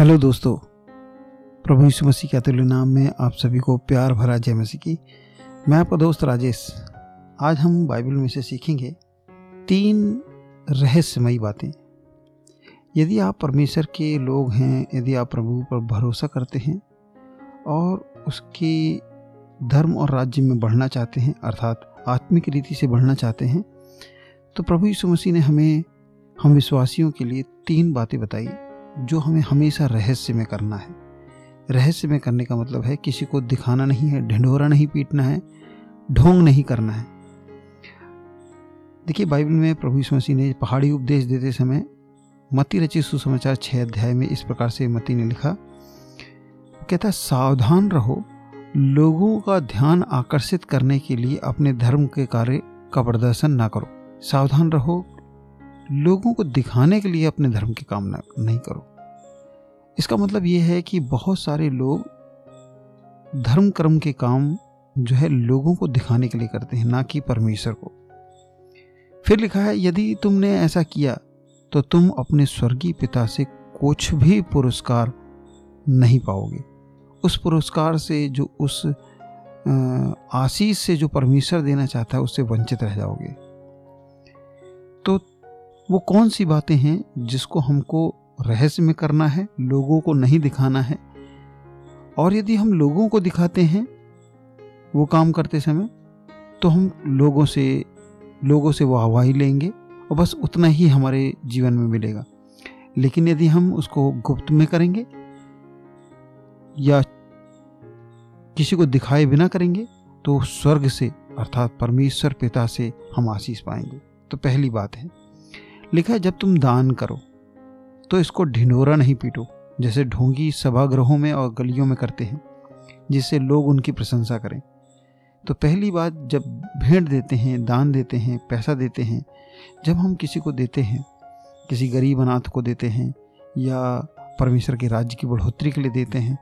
Hello दोस्तों, प्रभु यीशु मसीह के अतुल्य नाम में आप सभी को प्यार भरा जय मसीह की। मैं आपका दोस्त राजेश। आज हम बाइबल में से सीखेंगे तीन रहस्यमयी बातें। यदि आप परमेश्वर के लोग हैं, यदि आप प्रभु पर भरोसा करते हैं और उसके धर्म और राज्य में बढ़ना चाहते हैं, अर्थात आत्मिक रीति से बढ़ना चाहते हैं तो प्रभु यीशु मसीह ने हमें, हम विश्वासियों के लिए तीन बातें बताई। जो हमें हमेशा रहस्य में करना है। रहस्य में करने का मतलब है किसी को दिखाना नहीं है, ढिंढोरा नहीं पीटना है, ढोंग नहीं करना है। देखिए, बाइबल में प्रभु यीशु मसीह ने पहाड़ी उपदेश देते समय मती रचित सुसमाचार छः अध्याय में इस प्रकार से मती ने लिखा, कहता है, सावधान रहो, लोगों का ध्यान आकर्षित करने के लिए अपने धर्म के कार्य का प्रदर्शन ना करो। सावधान रहो लोगों को दिखाने के लिए अपने धर्म की कामना नहीं करो। इसका मतलब ये है कि बहुत सारे लोग धर्म कर्म के काम जो है लोगों को दिखाने के लिए करते हैं, ना कि परमेश्वर को। फिर लिखा है, यदि तुमने ऐसा किया तो तुम अपने स्वर्गीय पिता से कुछ भी पुरस्कार नहीं पाओगे। उस पुरस्कार से जो उस आशीष से जो परमेश्वर देना चाहता है, उससे वंचित रह जाओगे। वो कौन सी बातें हैं जिसको हमको रहस्य में करना है, लोगों को नहीं दिखाना है? और यदि हम लोगों को दिखाते हैं वो काम करते समय तो हम लोगों से लोगों से वाहवाही लेंगे और बस उतना ही हमारे जीवन में मिलेगा। लेकिन यदि हम उसको गुप्त में करेंगे या किसी को दिखाए बिना करेंगे तो स्वर्ग से, अर्थात परमेश्वर पिता से हम आशीष पाएँगे। तो पहली बात है। लिखा है, जब तुम दान करो तो इसको ढिंडोरा नहीं पीटो, जैसे ढोंगी सभागृहों में और गलियों में करते हैं, जिससे लोग उनकी प्रशंसा करें। तो पहली बात, जब भेंट देते हैं, दान देते हैं, पैसा देते हैं, जब हम किसी को देते हैं, किसी गरीब अनाथ को देते हैं, या परमेश्वर के राज्य की बढ़ोतरी के लिए देते हैं,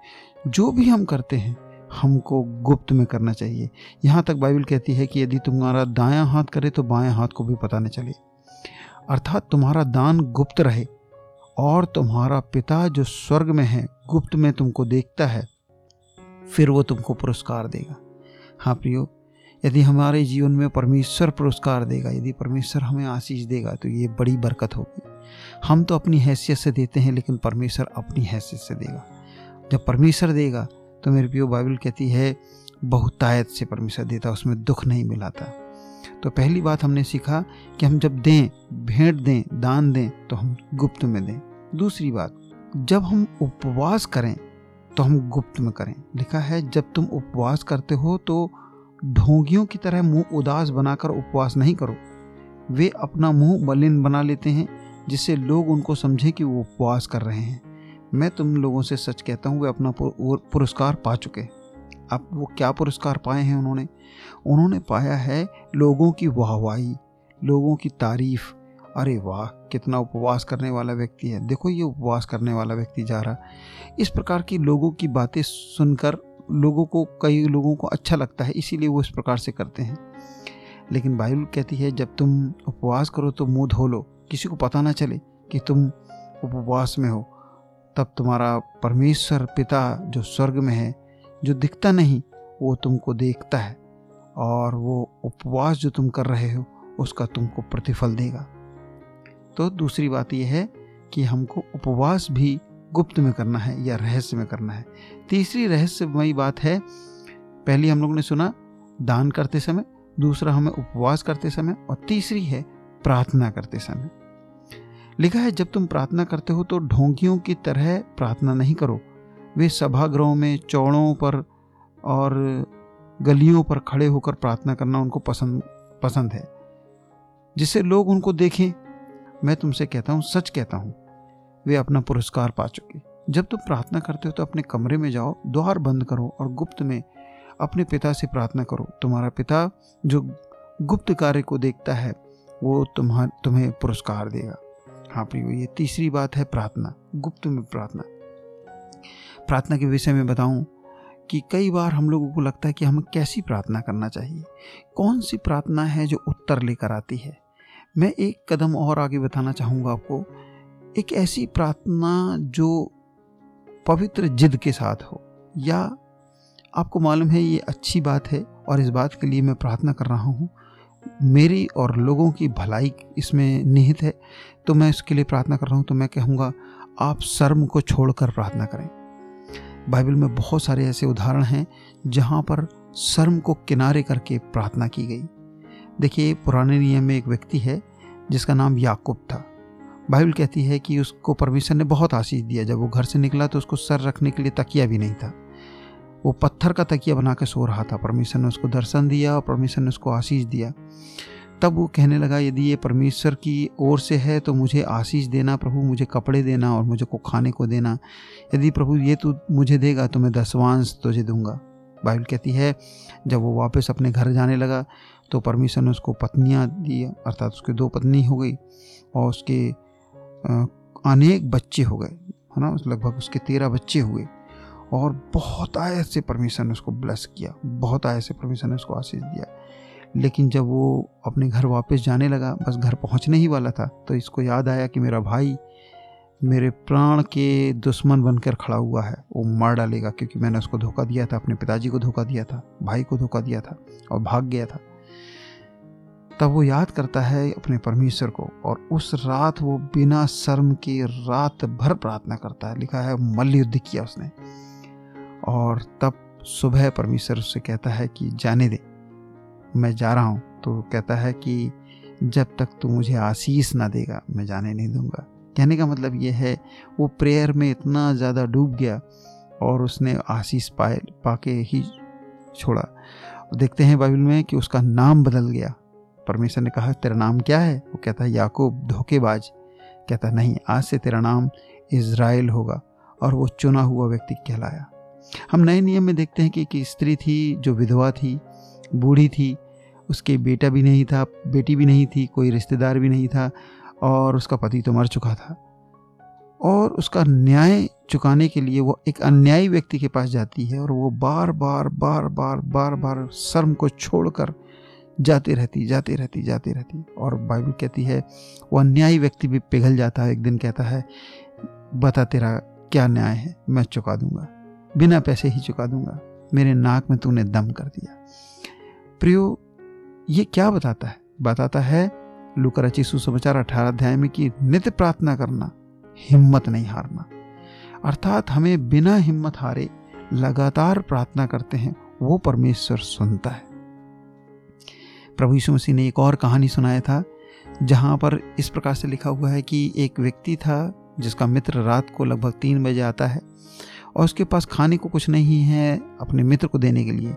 जो भी हम करते हैं, हमको गुप्त में करना चाहिए। यहाँ तक बाइबल कहती है कि यदि तुम्हारा दायां हाथ करे तो बाएँ हाथ को भी पता न चले। अर्थात तुम्हारा दान गुप्त रहे और तुम्हारा पिता जो स्वर्ग में है, गुप्त में तुमको देखता है, फिर वो तुमको पुरस्कार देगा। हाँ प्रियो, यदि हमारे जीवन में परमेश्वर पुरस्कार देगा, यदि परमेश्वर हमें आशीष देगा तो ये बड़ी बरकत होगी। हम तो अपनी हैसियत से देते हैं, लेकिन परमेश्वर अपनी हैसियत से देगा। जब परमेश्वर देगा तो मेरे प्रियो, बाइबल कहती है, बहुतायत से परमेश्वर देता, उसमें दुख नहीं मिलाता। तो पहली बात हमने सीखा कि हम जब दें, भेंट दें, दान दें तो हम गुप्त में दें। दूसरी बात, जब हम उपवास करें तो हम गुप्त में करें। लिखा है, जब तुम उपवास करते हो तो ढोंगियों की तरह मुँह उदास बनाकर उपवास नहीं करो। वे अपना मुँह मलिन बना लेते हैं, जिससे लोग उनको समझें कि वो उपवास कर रहे हैं। मैं तुम लोगों से सच कहता हूँ, वे अपना पुरस्कार पा चुके अब वो क्या पुरस्कार पाए हैं उन्होंने? उन्होंने पाया है लोगों की वाहवाही, लोगों की तारीफ़। अरे वाह, कितना उपवास करने वाला व्यक्ति है। देखो ये उपवास करने वाला व्यक्ति जा रहा। इस प्रकार की लोगों की बातें सुनकर लोगों को, कई लोगों को अच्छा लगता है, इसीलिए वो इस प्रकार से करते हैं। लेकिन बाइबल कहती है, जब तुम उपवास करो तो मुँह धो लो। किसी को पता ना चले कि तुम उपवास में हो, तब तुम्हारा परमेश्वर पिता जो स्वर्ग में है जो दिखता नहीं, वो तुमको देखता है और वो उपवास जो तुम कर रहे हो, उसका तुमको प्रतिफल देगा। तो दूसरी बात यह है कि हमको उपवास भी गुप्त में करना है या रहस्य में करना है। तीसरी रहस्यमयी बात है, पहली हम लोग ने सुना, दान करते समय, दूसरा हमें उपवास करते समय और तीसरी है प्रार्थना करते समय। लिखा है, जब तुम प्रार्थना करते हो तो ढोंगियों की तरह प्रार्थना नहीं करो वे सभागृहों में चौड़ों पर और गलियों पर खड़े होकर प्रार्थना करना उनको पसंद पसंद है। जिससे लोग उनको देखें, मैं तुमसे कहता हूँ, सच कहता हूँ, वे अपना पुरस्कार पा चुके। जब तुम प्रार्थना करते हो तो अपने कमरे में जाओ, द्वार बंद करो और गुप्त में अपने पिता से प्रार्थना करो। तुम्हारा पिता जो गुप्त कार्य को देखता है, वो तुम्हार, तुम्हें पुरस्कार देगा। हाँ प्रियो, ये तीसरी बात है प्रार्थना, गुप्त में प्रार्थना। प्रार्थना के विषय में बताऊँ कि कई बार हम लोगों को लगता है कि हमें कैसी प्रार्थना करना चाहिए? कौन सी प्रार्थना है जो उत्तर लेकर आती है? मैं एक कदम और आगे बताना चाहूँगा आपको। एक ऐसी प्रार्थना जो पवित्र जिद के साथ हो। या आपको मालूम है ये अच्छी बात है और इस बात के लिए मैं प्रार्थना कर रहा हूँ, मेरी और लोगों की भलाई इसमें निहित है। तो मैं इसके लिए प्रार्थना कर रहा हूँ तो मैं कहूँगा आप शर्म को छोड़कर प्रार्थना करें। बाइबल में बहुत सारे ऐसे उदाहरण हैं जहाँ पर शर्म को किनारे करके प्रार्थना की गई। देखिए पुराने नियम में एक व्यक्ति है जिसका नाम याकूब था। बाइबल कहती है कि उसको परमेश्वर ने बहुत आशीष दिया। जब वो घर से निकला तो उसको सर रखने के लिए तकिया भी नहीं था। वो पत्थर का तकिया बना के सो रहा था। परमेश्वर ने उसको दर्शन दिया और परमेश्वर ने उसको आशीष दिया। तब वो कहने लगा, यदि ये परमेश्वर की ओर से है तो मुझे आशीष देना प्रभु, मुझे कपड़े देना और मुझे को खाने को देना। यदि प्रभु ये तू मुझे देगा तो मैं दसवांश तुझे दूँगा। बाइबल कहती है, जब वो वापस अपने घर जाने लगा तो परमेश्वर ने उसको पत्नियाँ दी, अर्थात उसकी दो पत्नी हो गई और उसके अनेक बच्चे हो गए, है ना? लगभग उसके तेरह बच्चे हुए और बहुत आयत से परमेश्वर ने उसको ब्लेस किया, बहुत आयत से परमेश्वर ने उसको आशीष दिया। लेकिन जब वो अपने घर वापस जाने लगा, बस घर पहुँचने ही वाला था तो इसको याद आया कि मेरा भाई मेरे प्राण के दुश्मन बनकर खड़ा हुआ है। वो मार डालेगा, क्योंकि मैंने उसको धोखा दिया था, अपने पिताजी को धोखा दिया था, भाई को धोखा दिया था और भाग गया था। तब वो याद करता है अपने परमेश्वर को, और उस रात वो बिना शर्म के रात भर प्रार्थना करता है। लिखा है मल्ल युद्ध किया उसने। और तब सुबह परमेश्वर उससे कहता है कि जाने दे। मैं जा रहा हूँ तो कहता है कि जब तक तू मुझे आशीष ना देगा, मैं जाने नहीं दूँगा। कहने का मतलब ये है, वो प्रेयर में इतना ज़्यादा डूब गया और उसने आशीष पाए, पाके ही छोड़ा। देखते हैं बाइबल में कि उसका नाम बदल गया। परमेश्वर ने कहा, तेरा नाम क्या है? वो कहता है, याकूब, धोखेबाज। कहता, नहीं, आज से तेरा नाम इज़राइल होगा। और वो चुना हुआ व्यक्ति कहलाया। हम नए नियम में देखते हैं कि एक स्त्री थी, जो विधवा थी बूढ़ी थी, उसके बेटा भी नहीं था, बेटी भी नहीं थी, कोई रिश्तेदार भी नहीं था और उसका पति तो मर चुका था। और उसका न्याय चुकाने के लिए वो एक अन्यायी व्यक्ति के पास जाती है और वो बार बार बार बार बार बार शर्म को छोड़कर जाती रहती जाती रहती जाती रहती और बाइबल कहती है, वो अन्यायी व्यक्ति भी पिघल जाता है। एक दिन कहता है, बता तेरा क्या न्याय है, मैं चुका दूँगा, बिना पैसे ही चुका दूँगा, मेरे नाक में तूने दम कर दिया। प्रियो, ये क्या बताता है? बताता है लुकर रची सुसमाचार अठारह अध्याय में कि नित्य प्रार्थना करना, हिम्मत नहीं हारना। अर्थात हमें बिना हिम्मत हारे लगातार प्रार्थना करते हैं, वो परमेश्वर सुनता है। प्रभु यीशु मसीह ने एक और कहानी सुनाया था, जहाँ पर इस प्रकार से लिखा हुआ है कि एक व्यक्ति था, जिसका मित्र रात को लगभग तीन बजे आता है, और उसके पास खाने को कुछ नहीं है अपने मित्र को देने के लिए।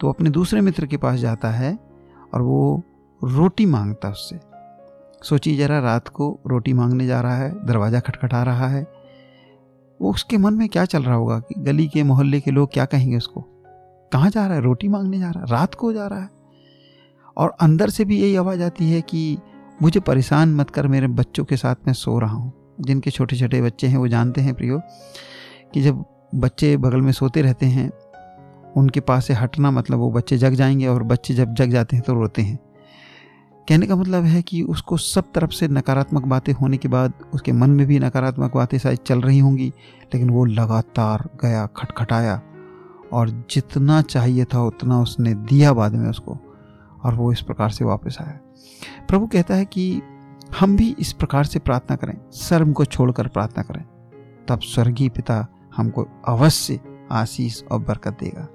तो अपने दूसरे मित्र के पास जाता है और वो रोटी माँगता उससे। सोचिए जरा, रात को रोटी मांगने जा रहा है, दरवाज़ा खटखटा रहा है। वो उसके मन में क्या चल रहा होगा कि गली के, मोहल्ले के लोग क्या कहेंगे उसको? कहाँ जा रहा है? रोटी मांगने जा रहा है, रात को जा रहा है। और अंदर से भी यही आवाज़ आती है कि मुझे परेशान मत कर, मेरे बच्चों के साथ मैं सो रहा हूँ। जिनके छोटे छोटे बच्चे हैं, वो जानते हैं प्रियो कि जब बच्चे बगल में सोते रहते हैं उनके पास से हटना मतलब वो बच्चे जग जाएँगे और बच्चे जब जग जाते हैं तो रोते हैं। कहने का मतलब है कि उसको सब तरफ़ से नकारात्मक बातें होने के बाद उसके मन में भी नकारात्मक बातें शायद चल रही होंगी, लेकिन वो लगातार गया, खटखटाया और जितना चाहिए था उतना उसने दिया बाद में उसको और वो इस प्रकार से वापस आया। प्रभु कहता है कि हम भी इस प्रकार से प्रार्थना करें, शर्म को छोड़कर प्रार्थना करें, तब स्वर्गीय पिता हमको अवश्य आशीष और बरकत देगा।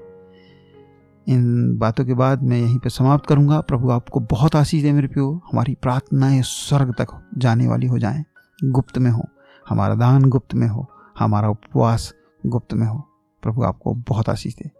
इन बातों के बाद मैं यहीं पर समाप्त करूँगा। प्रभु आपको बहुत आशीष दे मेरे प्यो। हमारी प्रार्थनाएँ स्वर्ग तक जाने वाली हो जाएँ। गुप्त में हो। हमारा दान गुप्त में हो। हमारा उपवास गुप्त में हो। प्रभु आपको बहुत आशीष दे।